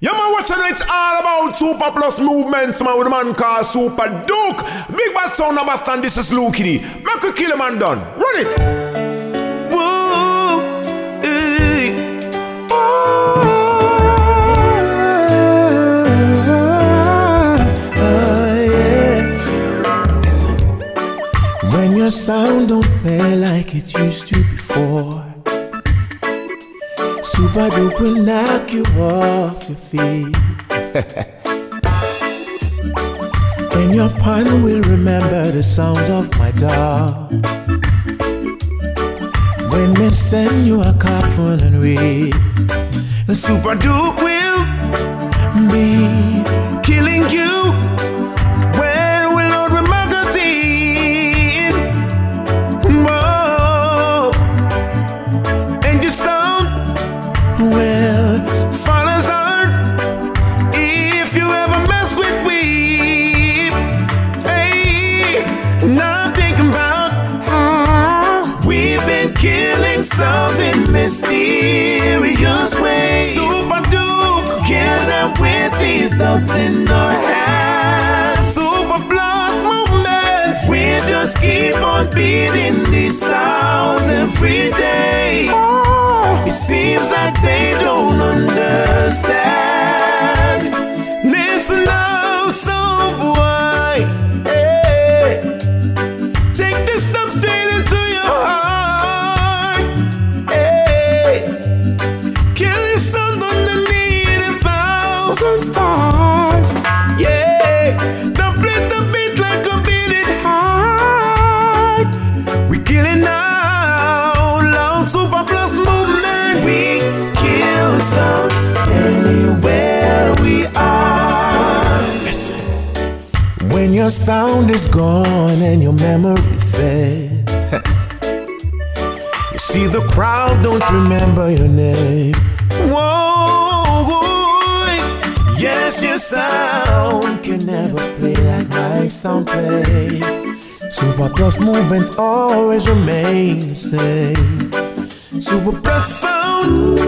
Yeah, man, watching it's all about Super Plus movements, man, with a man called Super Duke. Big bad sound number stand, this is Lukie D. Make a kill a man done. Run it. Whoa, eh. When your sound don't play like it used to before Super Duke will knock you off your feet. Then your partner will remember the sound of my dog. When we send you a full and The Super Duke will be sounds in mysterious ways. Super Duke, kill them with these dubs in our hands. Super blood movements, we just keep on beating these sounds every day. Ah. It seems like they don't understand. The beat like a beating heart. We killing now. Loud super plus movement. We kill sounds anywhere we are. When your sound is gone and your memory's fed, you see the crowd don't remember your name. Whoa, yes, your sound can never play like my sound play. Super Plus movement always remains the same. Super Plus sound